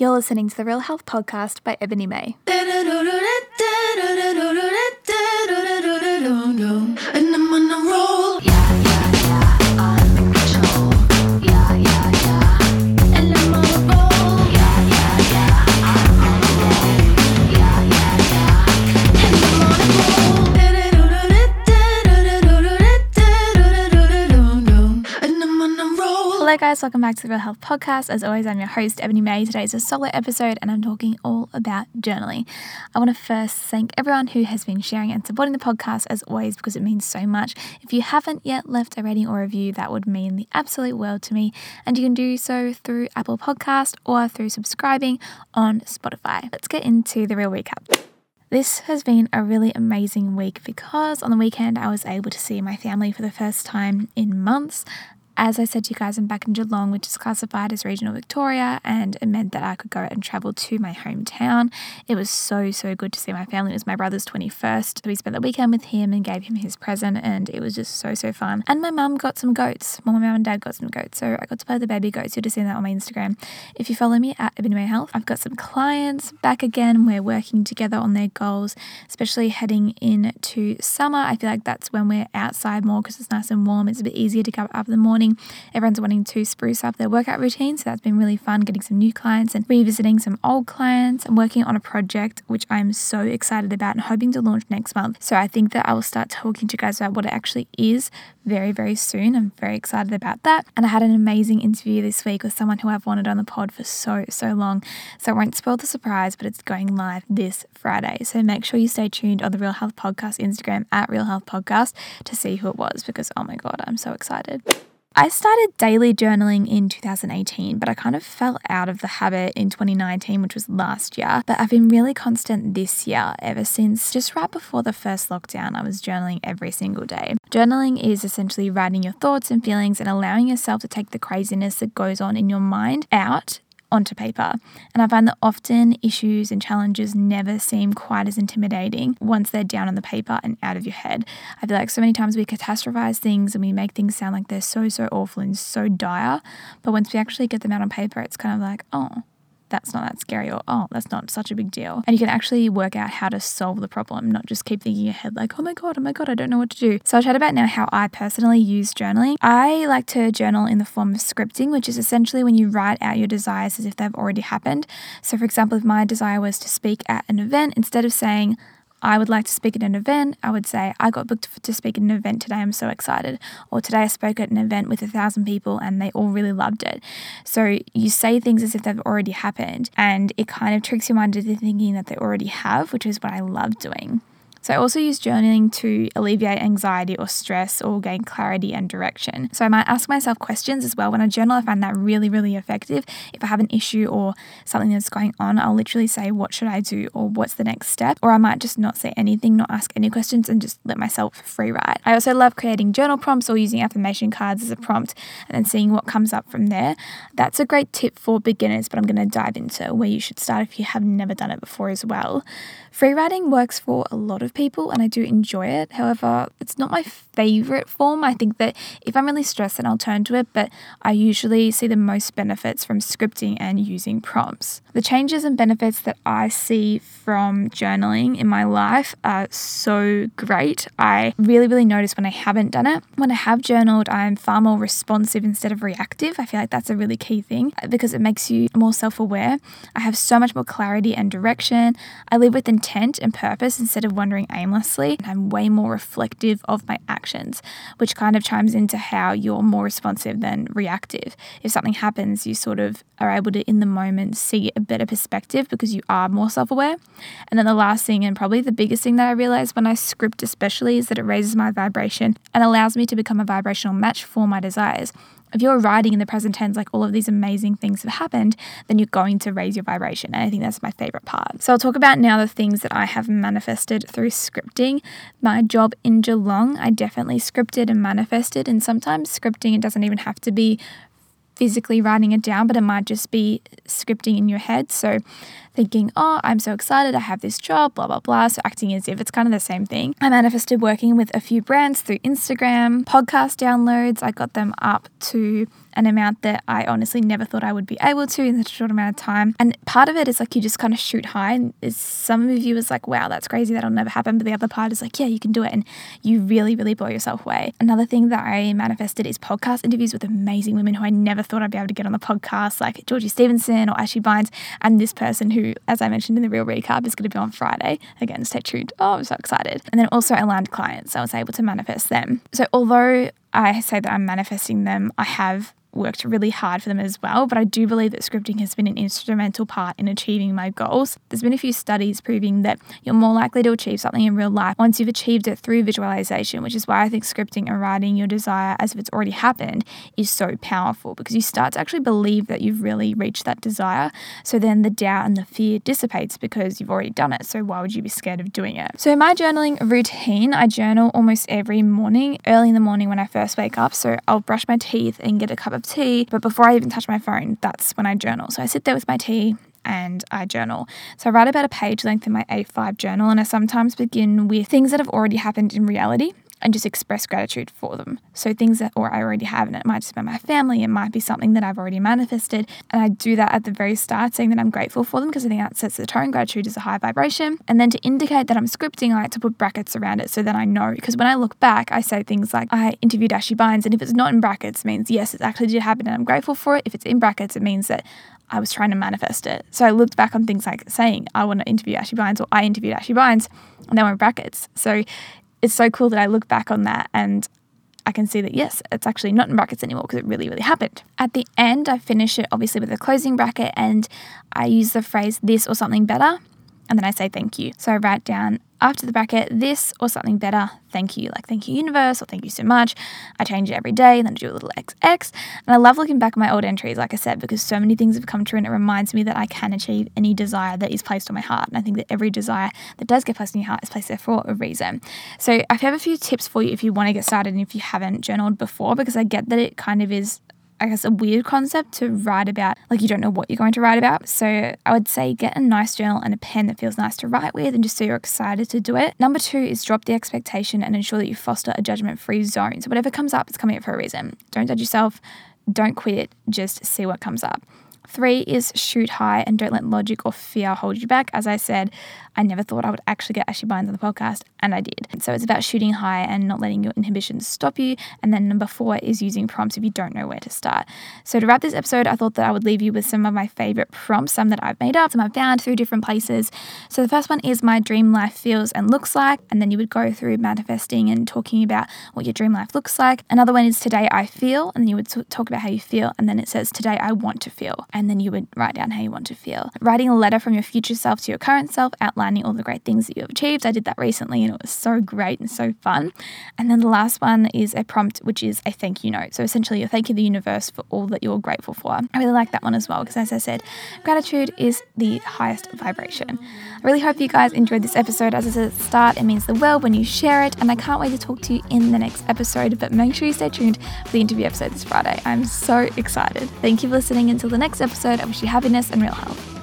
You're listening to the Real Health Podcast by Ebony May. Guys. Welcome back to the Real Health Podcast. As always, I'm your host, Ebony May. Today is a solo episode, and I'm talking all about journaling. I want to first thank everyone who has been sharing and supporting the podcast, as always, because it means so much. If you haven't yet left a rating or review, that would mean the absolute world to me. And you can do so through Apple Podcast or through subscribing on Spotify. Let's get into the real recap. This has been a really amazing week because on the weekend I was able to see my family for the first time in months. As I said to you guys, I'm back in Geelong, which is classified as regional Victoria, and it meant that I could go and travel to my hometown. It was so, so good to see my family. It was my brother's 21st. So we spent the weekend with him and gave him his present, and it was just so, so fun. And my mum got some goats. Well, my mum and dad got some goats. So I got to play with the baby goats. You'll have seen that on my Instagram. If you follow me at Ebony May Health, I've got some clients back again. We're working together on their goals, especially heading into summer. I feel like that's when we're outside more because it's nice and warm. It's a bit easier to get up in the morning. Everyone's wanting to spruce up their workout routine, so that's been really fun getting some new clients and revisiting some old clients. I'm working on a project which I'm so excited about and hoping to launch next month. So I think that I will start talking to you guys about what it actually is very, very soon. I'm very excited about that. And I had an amazing interview this week with someone who I've wanted on the pod for so, so long. So I won't spoil the surprise, but it's going live this Friday. So make sure you stay tuned on the Real Health Podcast Instagram at Real Health Podcast to see who it was because oh my God, I'm so excited. I started daily journaling in 2018, but I kind of fell out of the habit in 2019, which was last year. But I've been really constant this year ever since just right before the first lockdown. I was journaling every single day. Journaling is essentially writing your thoughts and feelings and allowing yourself to take the craziness that goes on in your mind out onto paper. And I find that often issues and challenges never seem quite as intimidating once they're down on the paper and out of your head. I feel like so many times we catastrophize things and we make things sound like they're so, so awful and so dire. But once we actually get them out on paper, it's kind of like, oh, that's not that scary or oh that's not such a big deal. And you can actually work out how to solve the problem not just keep thinking in your head like oh my god oh my god i don't know what to do. So i'll chat about now how i personally use journaling. I like to journal in the form of scripting which is essentially when you write out your desires as if they've already happened. So for example if my desire was to speak at an event instead of saying I would like to speak at an event, I would say, I got booked to speak at an event today, I'm so excited. Or today I spoke at an event with a thousand people and they all really loved it. So you say things as if they've already happened and it kind of tricks your mind into thinking that they already have, which is what I love doing. So I also use journaling to alleviate anxiety or stress or gain clarity and direction. So I might ask myself questions as well. When I journal, I find that really, really effective. If I have an issue or something that's going on, I'll literally say, What should I do? or What's the next step? Or I might just not say anything, not ask any questions, and just let myself free write. I also love creating journal prompts or using affirmation cards as a prompt and then seeing what comes up from there. That's a great tip for beginners, but I'm going to dive into where you should start if you have never done it before as well. Free writing works for a lot of people and I do enjoy it. However, it's not my favorite form. I think that if I'm really stressed, then I'll turn to it, but I usually see the most benefits from scripting and using prompts. The changes and benefits that I see from journaling in my life are so great. I really, really notice when I haven't done it. When I have journaled, I'm far more responsive instead of reactive. I feel like that's a really key thing because it makes you more self aware. I have so much more clarity and direction. I live with intent and purpose instead of wandering aimlessly. I'm way more reflective of my actions, which kind of chimes into how you're more responsive than reactive. If something happens, you sort of are able to, in the moment, see a better perspective because you are more self aware. And then the last thing, and probably the biggest thing that I realize when I script, especially, is that it raises my vibration and allows me to become a vibrational match for my desires. If you're writing in the present tense, like all of these amazing things have happened, then you're going to raise your vibration. And I think that's my favorite part. So I'll talk about now the things that I have manifested through scripting. My job in Geelong, I definitely scripted and manifested. And sometimes scripting, it doesn't even have to be physically writing it down, but it might just be scripting in your head. So thinking, oh, I'm so excited, I have this job, blah, blah, blah. So acting as if it's kind of the same thing. I manifested working with a few brands through Instagram, podcast downloads. I got them up to an amount that I honestly never thought I would be able to in such a short amount of time. And part of it is like you just kind of shoot high. And some of you is like, wow, that's crazy. That'll never happen. But the other part is like, yeah, you can do it. And you really, really blow yourself away. Another thing that I manifested is podcast interviews with amazing women who I never thought I'd be able to get on the podcast, like Georgie Stevenson or Ashy Bines. And this person who, as I mentioned in the real recap, is going to be on Friday. Again, stay tuned. Oh, I'm so excited. And then also aligned clients. I was able to manifest them. So although I say that I'm manifesting them, I have worked really hard for them as well, but I do believe that scripting has been an instrumental part in achieving my goals. There's been a few studies proving that you're more likely to achieve something in real life once you've achieved it through visualization, which is why I think scripting and writing your desire as if it's already happened is so powerful because you start to actually believe that you've really reached that desire. So then the doubt and the fear dissipates because you've already done it. So why would you be scared of doing it? So in my journaling routine, I journal almost every morning, early in the morning when I first wake up. So I'll brush my teeth and get a cup of tea. But before I even touch my phone, that's when I journal. So I sit there with my tea and I journal. So I write about a page length in my A5 journal, and I sometimes begin with things that have already happened in reality and just express gratitude for them. So things that or I already have, and it might just be my family, it might be something that I've already manifested. And I do that at the very start, saying that I'm grateful for them because I think that sets the tone. Gratitude is a high vibration. And then to indicate that I'm scripting, I like to put brackets around it so that I know. Because when I look back, I say things like I interviewed Ashy Bines, and if it's not in brackets, means yes, it actually did happen and I'm grateful for it. If it's in brackets, it means that I was trying to manifest it. So I looked back on things like saying I want to interview Ashy Bines or I interviewed Ashy Bines, and they were in brackets. So it's so cool that I look back on that and I can see that yes, it's actually not in brackets anymore because it really, really happened. At the end, I finish it obviously with a closing bracket and I use the phrase this or something better and then I say thank you. So I write down after the bracket this or something better, thank you, like thank you, universe, or thank you so much. I change it every day and then I do a little XX. And I love looking back at my old entries, like I said, because so many things have come true and it reminds me that I can achieve any desire that is placed on my heart. And I think that every desire that does get placed in your heart is placed there for a reason. So I have a few tips for you if you want to get started and if you haven't journaled before, because I get that it kind of is I guess, a weird concept to write about. Like, you don't know what you're going to write about. So, I would say get a nice journal and a pen that feels nice to write with, and just so you're excited to do it. Number two is drop the expectation and ensure that you foster a judgment free zone. So, whatever comes up, it's coming up for a reason. Don't judge yourself, don't quit, just see what comes up. Three is shoot high and don't let logic or fear hold you back. As I said, I never thought I would actually get Ashy Bines on the podcast, and I did. So it's about shooting high and not letting your inhibitions stop you. And then number four is using prompts if you don't know where to start. So to wrap this episode, I thought that I would leave you with some of my favorite prompts, some that I've made up, some I've found through different places. So the first one is my dream life feels and looks like, and then you would go through manifesting and talking about what your dream life looks like. Another one is today I feel, and then you would talk about how you feel, and then it says today I want to feel, and then you would write down how you want to feel. Writing a letter from your future self to your current self, outlining all the great things that you have achieved. I did that recently and it was so great and so fun. And then the last one is a prompt, which is a thank you note. So essentially, you're thanking the universe for all that you're grateful for. I really like that one as well because, as I said, gratitude is the highest vibration. I really hope you guys enjoyed this episode. As I said at the start, it means the world when you share it, and I can't wait to talk to you in the next episode. But make sure you stay tuned for the interview episode this Friday. I'm so excited. Thank you for listening. Until the next episode, I wish you happiness and real health.